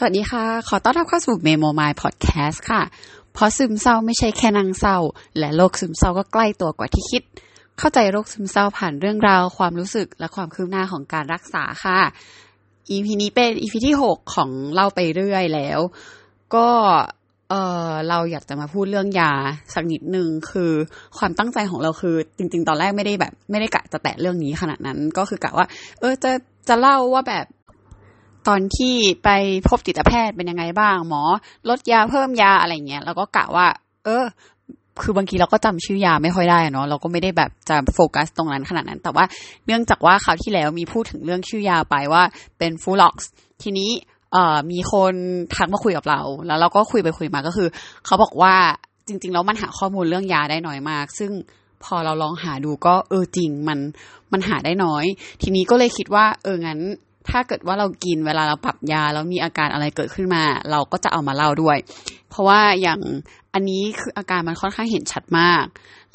สวัสดีค่ะ ขอต้อนรับเข้าสู่เมโมมายพอดแคสต์ค่ะ เพราะซึมเศร้าไม่ใช่แค่นางเศร้า และโรคซึมเศร้าก็ใกล้ตัวกว่าที่คิด เข้าใจโรคซึมเศร้าผ่านเรื่องราว ความรู้สึกและความคืบหน้าของการรักษาค่ะ EP นี้เป็น EP ที่ 6 ของเล่าไปเรื่อยแล้ว ก็เออเราอยากจะมาพูดเรื่องยาสักนิดนึงคือความตั้งใจของเราคือ จริง ๆ ตอนแรกไม่ได้แบบ ไม่ได้กะจะแตะเรื่องนี้ขนาดนั้นก็คือกะว่า เออจะจะเล่าว่าแบบ ตอนที่ไปพบจิตแพทย์เป็นยังไงบ้าง หมอลดยาเพิ่มยาอะไรเงี้ยแล้วก็กะว่า เออ คือบางทีเราก็จำชื่อยาไม่ค่อยได้เนาะเราก็ไม่ได้แบบจะโฟกัสตรงนั้นขนาดนั้น แต่ว่าเนื่องจากว่าคราวที่แล้วมีพูดถึงเรื่องชื่อยาไปว่าเป็น Fulox ทีนี้เอ่อมีคนทักมาคุยกับเรา แล้วเราก็คุยไปคุยมาก็คือ เขาบอกว่าจริง ๆ แล้วมันหาข้อมูลเรื่องยาได้น้อยมาก ซึ่งพอเราลองหาดูก็เออจริงมันมันหาได้น้อย ทีนี้ก็เลยคิดว่า เอองั้น ถ้าเกิดว่าเรากินเวลาเราปรับยาแล้วมีอาการอะไรเกิดขึ้นมา เราก็จะเอามาเล่าด้วย เพราะว่าอย่างอันนี้คืออาการมันค่อนข้างเห็นชัดมาก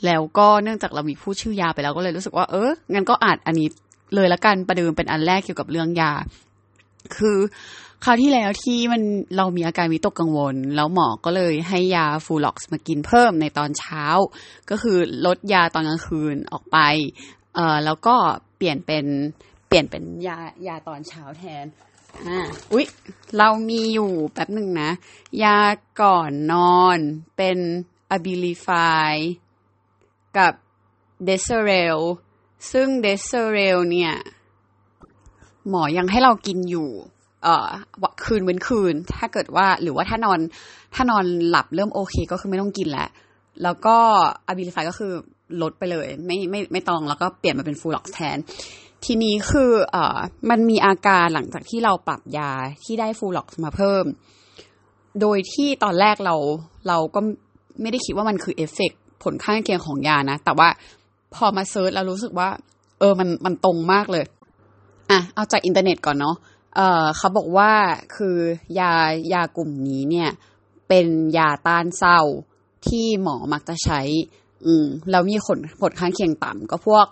แล้วก็เนื่องจากเรามีผู้ชื่อยาไปแล้วก็เลยรู้สึกว่าเอองั้นก็อาจอันนี้เลยละกันประเดิมเป็นอันแรกเกี่ยวกับเรื่องยา คือคราวที่แล้วที่มันเรามีอาการวิตกกังวล แล้วหมอก็เลยให้ยาฟูล็อกซ์มากินเพิ่มในตอนเช้า ก็คือลดยาตอนกลางคืนออกไปเอ่อแล้วก็เปลี่ยนเป็น ปลี่ยนเป็นยายาตอนเช้าแทน อ่า อุ๊ย เรามีอยู่แป๊บหนึ่งนะ ยาก่อนนอนเป็น Abilify กับ d e s e r e l ซึ่ง d e s e r e l เนี่ย หมอยังให้เรากินอยู่ เอ่อคืนเว้นคืน ถ้าเกิดว่า หรือว่าถ้านอน ถ้านอนหลับเริ่มโอเคก็คือไม่ต้องกินแล้ว แล้วก็ Abilify ก็คือลดไปเลย ไม่ไม่ไม่ต้อง แล้วก็เปลี่ยนมาเป็น Fulox แทน ทีนี้คือเอ่อมันมีอาการหลังจากที่เราปรับยาที่ได้ Fulox มาเพิ่ม โดยที่ตอนแรกเราเราก็ไม่ได้คิดว่ามันคือเอฟเฟกผลข้างเคียงของยานะ แต่ว่าพอมา search แล้วรู้สึกว่า เออมันมันตรงมากเลย อะ เอาจากอินเทอร์เน็ตก่อนเนาะเออเขาบอกว่าคือยายากลุ่มนี้เนี่ย เป็นยาต้านเศร้าที่หมอมักจะใช้ อืมแล้วมีผลผลข้างเคียงต่ำก็พวก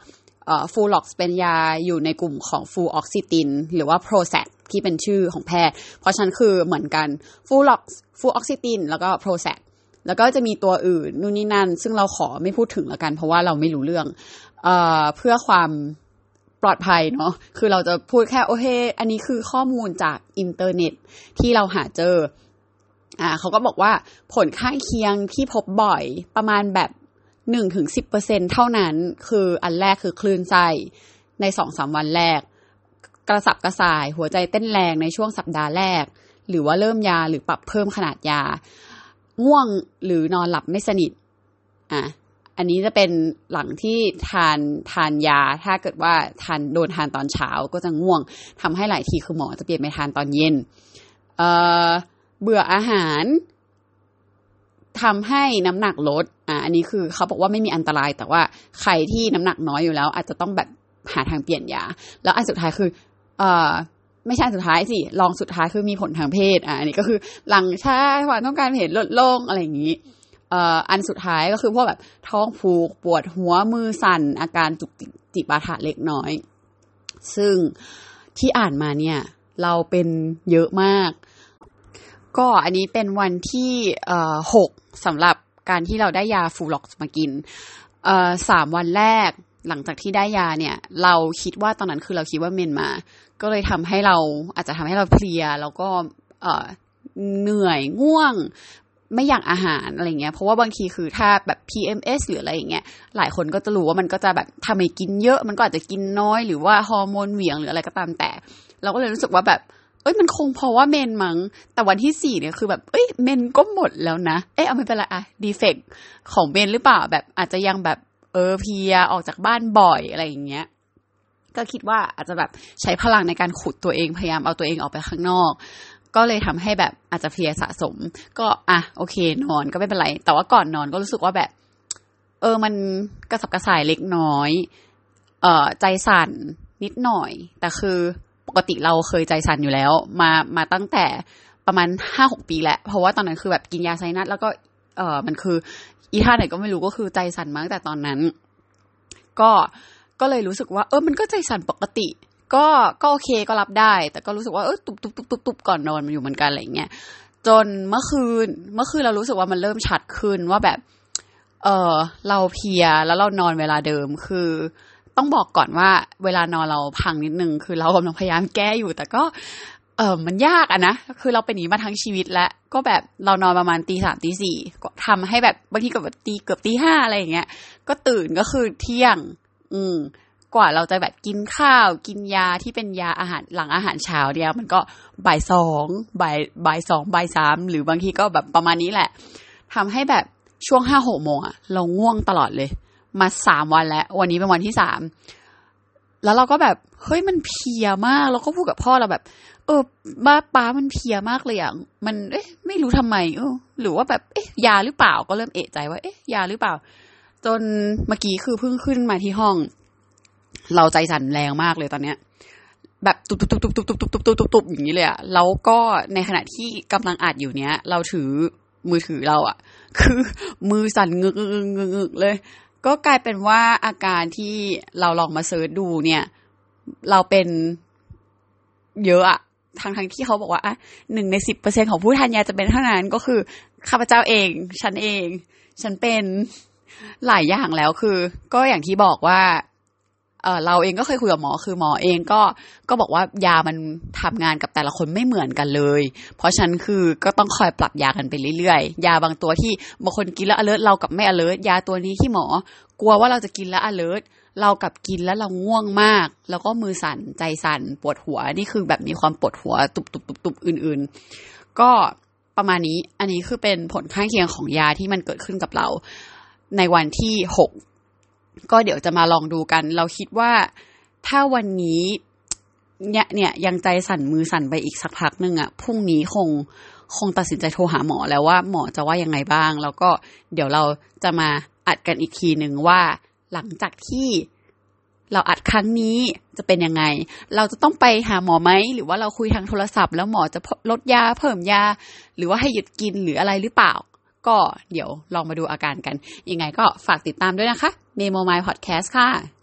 ฟูล็อกเป็นยาอยู่ในกลุ่มของฟูออกซิติน หรือว่าโปรแซกที่เป็นชื่อของแพทย์ เพราะฉะนั้นคือเหมือนกันฟูล็อกฟูออกซิติน แล้วก็โปรแซกแล้วก็จะมีตัวอื่นนู่นนี่นั่น ซึ่งเราขอไม่พูดถึงล้วกัน เพราะว่าเราไม่รู้เรื่องเอเพื่อความปลอดภัยเนาะคือเราจะพูดแค่โอเคอันนี้คือข้อมูลจากอินเทอร์เน็ตที่เราหาเจออ่าเขาก็บอกว่าผลข้างเคียงที่พบบ่อยประมาณแบบ หนึ่งถึงสิบเปอร์เซ็นเท่านั้น คืออันแรกคือคลื่นไส้ในสองสามวันแรก กระสับกระส่าย หัวใจเต้นแรงในช่วงสัปดาห์แรก หรือว่าเริ่มยาหรือปรับเพิ่มขนาดยา ง่วงหรือนอนหลับไม่สนิทอะอันนี้จะเป็นหลังที่ทานทานยา ถ้าเกิดว่าทานโดนทานตอนเช้าก็จะง่วงทำให้หลายทีคือหมอจะเปลี่ยนไปทานตอนเย็นเเบื่ออาหารทำให้น้ำหนักลด อันนี้คือเขาบอกว่าไม่มีอันตราย แต่ว่าใครที่น้ำหนักน้อยอยู่แล้ว อาจจะต้องแบบหาทางเปลี่ยนยา แล้วอันสุดท้ายคือ เอ่อไม่ใช่สุดท้ายสิลองสุดท้ายคือมีผลทางเพศอ่าอันนี้ก็คือหลังชาความต้องการเพศลดลงอะไรอย่างนี้เอ่ออันสุดท้ายก็คือพวกแบบท้องผูกปวดหัวมือสั่น อาการจุกจิกจิปาถะเล็กน้อย ซึ่งที่อ่านมาเนี่ย เราเป็นเยอะมาก ก็อันนี้เป็นวันที่หกสำหรับ การที่เราได้ยาฟูล็อกมากินสามวันแรกหลังจากที่ได้ยาเนี่ย เราคิดว่าตอนนั้นคือเราคิดว่าเมนมา ก็เลยทำให้เราอาจจะทำให้เราเพลีย แล้วก็เอเหนื่อยง่วง ไม่อยากอาหารอะไรเงี้ยเพราะว่าบางทีคือถ้าแบบ PMS หรืออะไรอย่างเงี้ยหลายคนก็จะรู้ว่ามันก็จะแบบทำให้กินเยอะ มันก็อาจจะกินน้อยหรือว่าฮอร์โมนเหวี่ยงหรืออะไรก็ตามแต่ เราก็เลยรู้สึกว่าแบบ เอ้ยมันคงเพราะว่าเมนมัง้งแต่วันที่สี่เนี่ยคือแบบเอ้ยเมนก็หมดแล้วนะ เอ้ยเอาไม่เป็นไรอะดีเฟกของเมนหรือเปล่าแบบอาจจะยังแบบเออเพียออกจากบ้านบ่อยอะไรอย่างเงี้ย ก็คิดว่าอาจจะแบบใช้พลังในการขุดตัวเองพยายามเอาตัวเองออกไปข้างนอก ก็เลยทำให้แบบอาจจะเพียสะสม ก็อะโอเคนอนก็ไม่เป็นไร แต่ว่าก่อนนอนก็รู้สึกว่าแบบ เออมันกระสับกระส่ายเล็กน้อย เอ่อใจสั่นนิดหน่อย แต่คือ กติเราเคยใจสั่นอยู่แล้ว มามาตั้งแต่ประมาณห้าหกปีแหละเพราะว่าตอนนั้นคือแบบกินยาไซนัสแล้วก็เออมันคือ อีท่าไหนก็ไม่รู้ก็คือใจสั่นมาตั้งแต่ตอนนั้น ก็ก็เลยรู้สึกว่า เออมันก็ใจสั่นปกติ ก็ก็โอเคก็รับได้ แต่ก็รู้สึกว่าเออตุบตุบตุบตุบตุบก่อนนอนมันอยู่เหมือนกันอะไรเงี้ยจนเมื่อคืน เมื่อคืนเรารู้สึกว่ามันเริ่มชัดขึ้นว่าแบบ เออเราเพียแล้วเรานอนเวลาเดิมคือ ต้องบอกก่อนว่า เวลานอนเราพังนิดนึง คือเรากำลังพยายามแก้อยู่ แต่ก็ เออมันยากอะนะ คือเราเป็นอย่างนี้มาทั้งชีวิตแล้ว ก็แบบเรานอนประมาณตีสามตีสี่ก็ทำให้แบบบางทีกับตีเกือบตีห้าอะไรอย่างเงี้ย ก็ตื่นก็คือเที่ยง อืมกว่าเราจะแบบกินข้าวกินยาที่เป็นยาอาหารหลังอาหารเช้าเดียวมันก็บ่ายสองบ่ายบ่ายสองบ่ายสามหรือบางทีก็แบบประมาณนี้แหละทำให้แบบช่วงห้าหกโมงอะเราง่วงตลอดเลย มาสามวันแล้ว วันนี้เป็นวันที่สามแล้วเราก็แบบเฮ้ยมันเพียมากเราก็พูดกับพ่อเราแบบ เออบ้าป้ามันเพียมากเลยอะมันเอ๊ะ ไม่รู้ทำไมเออหรือว่าแบบเอ๊ะยาหรือเปล่าก็เริ่มเอะใจว่าเอ๊ะยาหรือเปล่า จนเมื่อกี้คือเพิ่งขึ้นมาที่ห้อง เราใจสั่นแรงมากเลยตอนเนี้ย แบบตุบตุบตุบตุบตุบตุบตุบตุบตุบตุบตุบอย่างนี้เลยอะแล้วก็ในขณะที่กำลังอัดอยู่เนี้ย เราถือมือถือเราอะคือมือสั่นงึกงึกงึกงึกเลย ก็กลายเป็นว่าอาการที่เราลองมาเซิร์ชดูเนี่ย เราเป็นเยอะอะทางทางที่เขาบอกว่าอะหนึ่งในสิบเปอร์เซ็นของผู้ทานยาจะเป็นเท่านั้นก็คือข้าพเจ้าเอง ฉันเอง ฉันเป็นหลายอย่างแล้วคือ ก็อย่างที่บอกว่า เออเราเองก็เคยคุยกับหมอคือหมอเองก็ก็บอกว่ายามันทำงานกับแต่ละคนไม่เหมือนกันเลย เพราะฉันคือก็ต้องคอยปรับยากันไปเรื่อยๆ ยาบางตัวที่บางคนกินแล้ว alert เรากับไม่ alert ยาตัวนี้ที่หมอกลัวว่าเราจะกินแล้ว alert เรากับกินแล้วเราง่วงมาก แล้วก็มือสั่นใจสั่นปวดหัวนี่คือแบบมีความปวดหัวตุบตุบตุบตุบอื่น ๆ ก็ประมาณนี้อันนี้คือเป็นผลข้างเคียงของยาที่มันเกิดขึ้นกับเรา ในวันที่หก ก็เดี๋ยวจะมาลองดูกัน เราคิดว่าถ้าวันนี้เนี่ยเนี่ยยังใจสั่นมือสั่นไปอีกสักพักหนึ่งอะพรุ่งนี้คงคงตัดสินใจโทรหาหมอแล้วว่าหมอจะว่ายังไงบ้าง แล้วก็เดี๋ยวเราจะมาอัดกันอีกทีหนึ่งว่า หลังจากที่เราอัดครั้งนี้จะเป็นยังไง เราจะต้องไปหาหมอไหม หรือว่าเราคุยทางโทรศัพท์ แล้วหมอจะลดยาเพิ่มยา หรือว่าให้หยุดกินหรืออะไรหรือเปล่า ก็เดี๋ยวลองมาดูอาการกัน ยังไงก็ฝากติดตามด้วยนะคะ Memo My Podcast ค่ะ